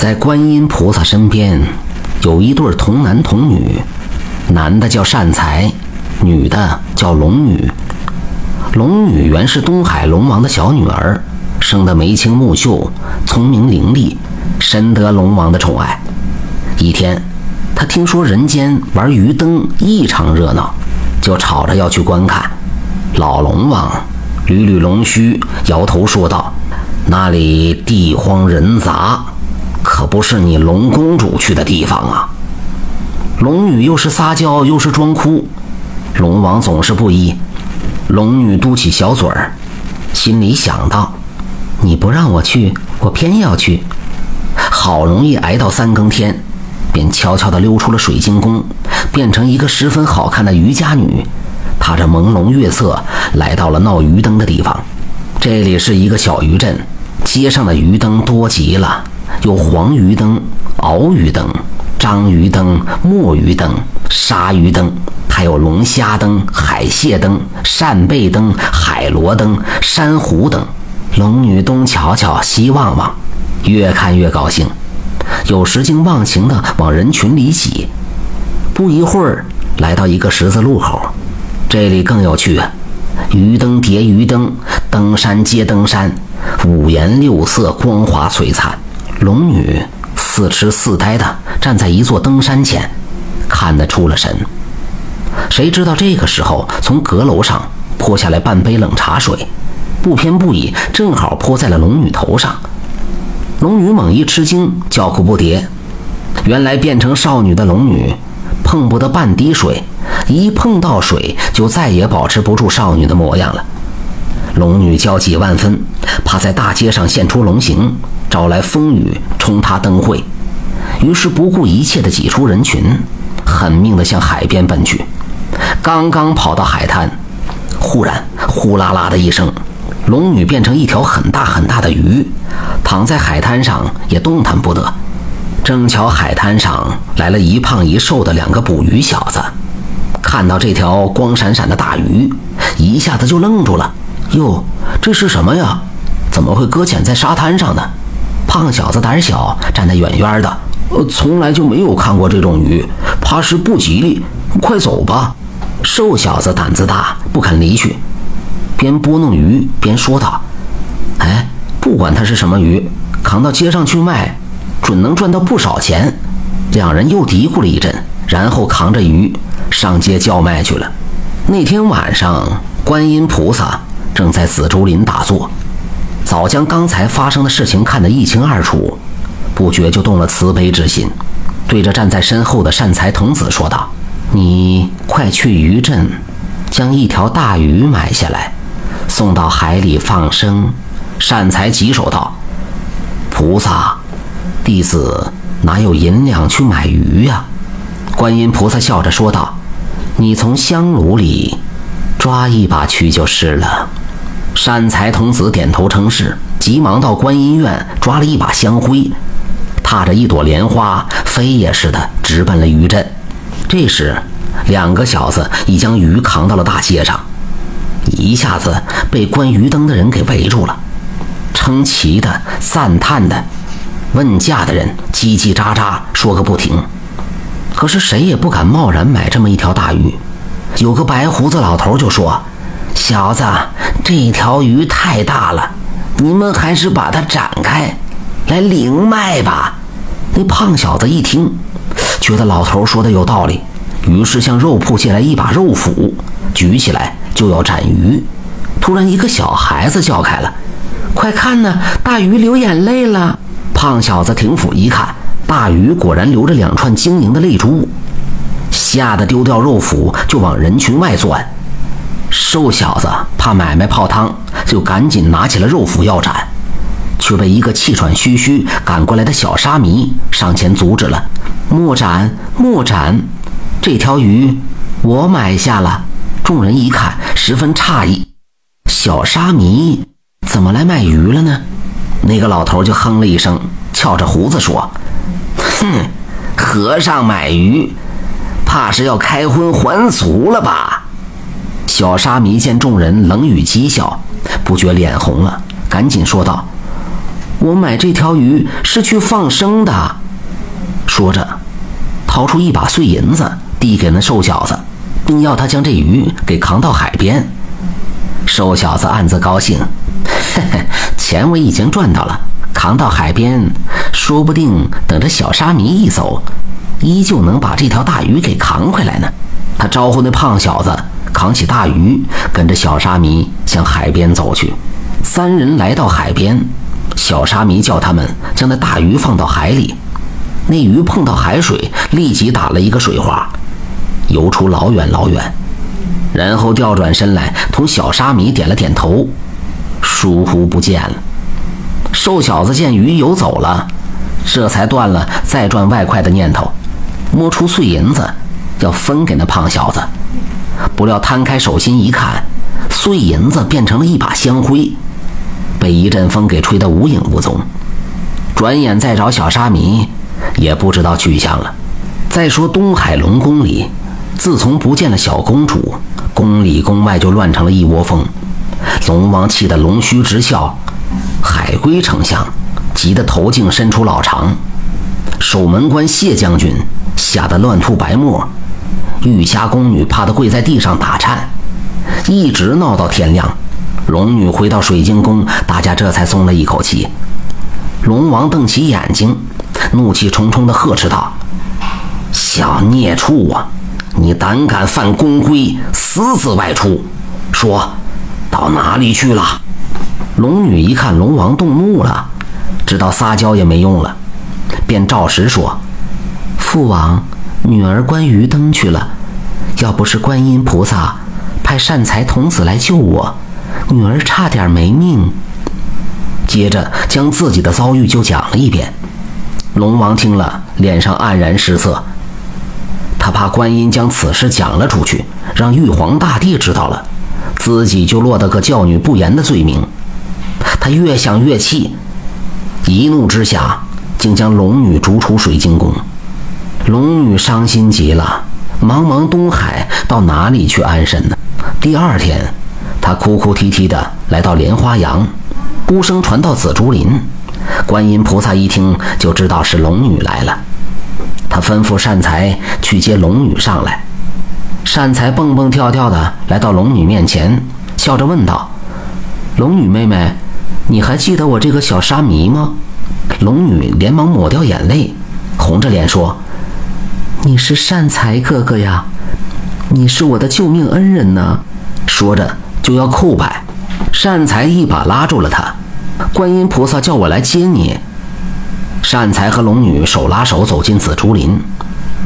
在观音菩萨身边，有一对童男童女，男的叫善财，女的叫龙女。龙女原是东海龙王的小女儿，生得眉清目秀，聪明伶俐，深得龙王的宠爱。一天，她听说人间玩鱼灯异常热闹，就吵着要去观看。老龙王捋捋龙须，摇头说道：“那里地荒人杂。”可不是你龙公主去的地方啊！龙女又是撒娇又是装哭，龙王总是不依。龙女嘟起小嘴儿，心里想到：你不让我去，我偏要去。好容易挨到三更天，便悄悄地溜出了水晶宫，变成一个十分好看的渔家女，踏着朦胧月色，来到了闹鱼灯的地方。这里是一个小渔镇，街上的鱼灯多极了。有黄鱼灯、鳌鱼灯、章鱼灯、墨鱼灯、鲨鱼灯，还有龙虾灯、海蟹灯、扇贝灯、海螺灯、珊瑚灯。龙女东瞧瞧西望望，越看越高兴，有时竟忘情地往人群里挤。不一会儿，来到一个十字路口，这里更有趣啊！鱼灯叠鱼灯，灯山接灯山，五颜六色，光华璀璨。龙女似痴似呆地站在一座登山前，看得出了神。谁知道这个时候，从阁楼上泼下来半杯冷茶水，不偏不倚，正好泼在了龙女头上。龙女猛一吃惊，叫苦不迭。原来变成少女的龙女，碰不得半滴水，一碰到水就再也保持不住少女的模样了。龙女焦急万分，怕在大街上现出龙形。招来风雨冲塌灯会，于是不顾一切的挤出人群，狠命的向海边奔去。刚刚跑到海滩，忽然呼啦啦的一声，龙女变成一条很大很大的鱼，躺在海滩上也动弹不得。正巧海滩上来了一胖一瘦的两个捕鱼小子，看到这条光闪闪的大鱼，一下子就愣住了。哟，这是什么呀？怎么会搁浅在沙滩上呢？胖小子胆小，站得远远的，呃，从来就没有看过这种鱼，怕是不吉利。快走吧！瘦小子胆子大，不肯离去，边拨弄鱼边说道：“哎，不管它是什么鱼，扛到街上去卖，准能赚到不少钱。”两人又嘀咕了一阵，然后扛着鱼上街叫卖去了。那天晚上，观音菩萨正在紫竹林打坐。早将刚才发生的事情看得一清二楚，不觉就动了慈悲之心，对着站在身后的善财童子说道：“你快去渔镇，将一条大鱼买下来，送到海里放生。”善财急手道：“菩萨，弟子哪有银两去买鱼呀？”观音菩萨笑着说道：“你从香炉里抓一把去就是了。”善财童子点头称是，急忙到观音院抓了一把香灰，踏着一朵莲花，飞也似的直奔了鱼镇。这时，两个小子已将鱼扛到了大街上，一下子被观鱼灯的人给围住了，称奇的、赞叹的、问价的人叽叽喳喳说个不停。可是谁也不敢贸然买这么一条大鱼。有个白胡子老头就说。小子，这条鱼太大了，你们还是把它展开，来零卖吧。那胖小子一听，觉得老头说的有道理，于是向肉铺借来一把肉斧，举起来就要斩鱼。突然，一个小孩子叫开了：“快看呐，大鱼流眼泪了！”胖小子停斧一看，大鱼果然流着两串晶莹的泪珠，吓得丢掉肉斧，就往人群外钻。瘦小子怕买卖泡汤，就赶紧拿起了肉斧要斩，却被一个气喘吁吁赶过来的小沙弥上前阻止了：“莫斩，莫斩！这条鱼我买下了。”众人一看，十分诧异：“小沙弥怎么来卖鱼了呢？”那个老头就哼了一声，翘着胡子说：“哼，和尚买鱼，怕是要开荤还俗了吧？”小沙弥见众人冷语讥笑，不觉脸红了，赶紧说道：“我买这条鱼是去放生的。”说着，掏出一把碎银子递给那瘦小子，并要他将这鱼给扛到海边。瘦小子暗自高兴，嘿嘿，钱我已经赚到了，扛到海边，说不定等着小沙弥一走，依旧能把这条大鱼给扛回来呢。他招呼那胖小子扛起大鱼，跟着小沙弥向海边走去。三人来到海边，小沙弥叫他们将那大鱼放到海里。那鱼碰到海水，立即打了一个水花，游出老远老远。然后调转身来，同小沙弥点了点头，疏忽不见了。瘦小子见鱼游走了，这才断了再赚外快的念头，摸出碎银子要分给那胖小子。不料摊开手心一看，碎银子变成了一把香灰，被一阵风给吹得无影无踪。转眼再找小沙弥，也不知道去向了。再说东海龙宫里，自从不见了小公主。宫里宫外就乱成了一窝蜂，龙王气得龙须直笑，海龟丞相急得头颈伸出老长，守门官谢将军吓得乱吐白沫，玉霞宫女怕得跪在地上打颤，一直闹到天亮。龙女回到水晶宫，大家这才松了一口气。龙王瞪起眼睛，怒气冲冲地呵斥道：“小孽畜啊！”你胆敢犯宫规，私自外出，说到哪里去了？龙女一看龙王动怒了，知道撒娇也没用了，便照实说：“父王，女儿观鱼灯去了。要不是观音菩萨派善财童子来救我，女儿差点没命。”接着将自己的遭遇就讲了一遍。龙王听了，脸上黯然失色。他怕观音将此事讲了出去，让玉皇大帝知道了，自己就落得个教女不严的罪名。他越想越气，一怒之下，竟将龙女逐出水晶宫。龙女伤心极了，茫茫东海，到哪里去安身呢？第二天，她哭哭啼啼地来到莲花阳，孤声传到紫竹林。观音菩萨一听就知道是龙女来了。他吩咐善财去接龙女上来。善财蹦蹦跳跳的来到龙女面前，笑着问道：“龙女妹妹，你还记得我这个小沙弥吗？”龙女连忙抹掉眼泪，红着脸说：“你是善财哥哥呀，你是我的救命恩人呢。”说着就要叩拜，善财一把拉住了他：“观音菩萨叫我来接你。”善财和龙女手拉手走进紫竹林，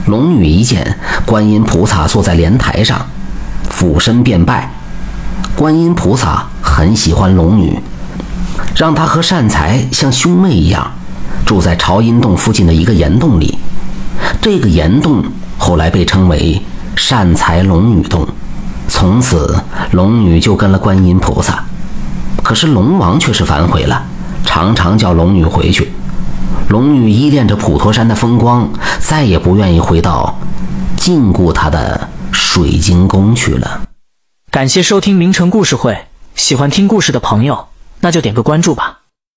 龙女一见观音菩萨坐在莲台上，俯身便拜。观音菩萨很喜欢龙女，让她和善财像兄妹一样，住在朝阴洞附近的一个岩洞里。这个岩洞后来被称为善财龙女洞。从此，龙女就跟了观音菩萨。可是龙王却是反悔了，常常叫龙女回去。龙女依恋着普陀山的风光，再也不愿意回到禁锢她的水晶宫去了。感谢收听名城故事会，喜欢听故事的朋友，那就点个关注吧。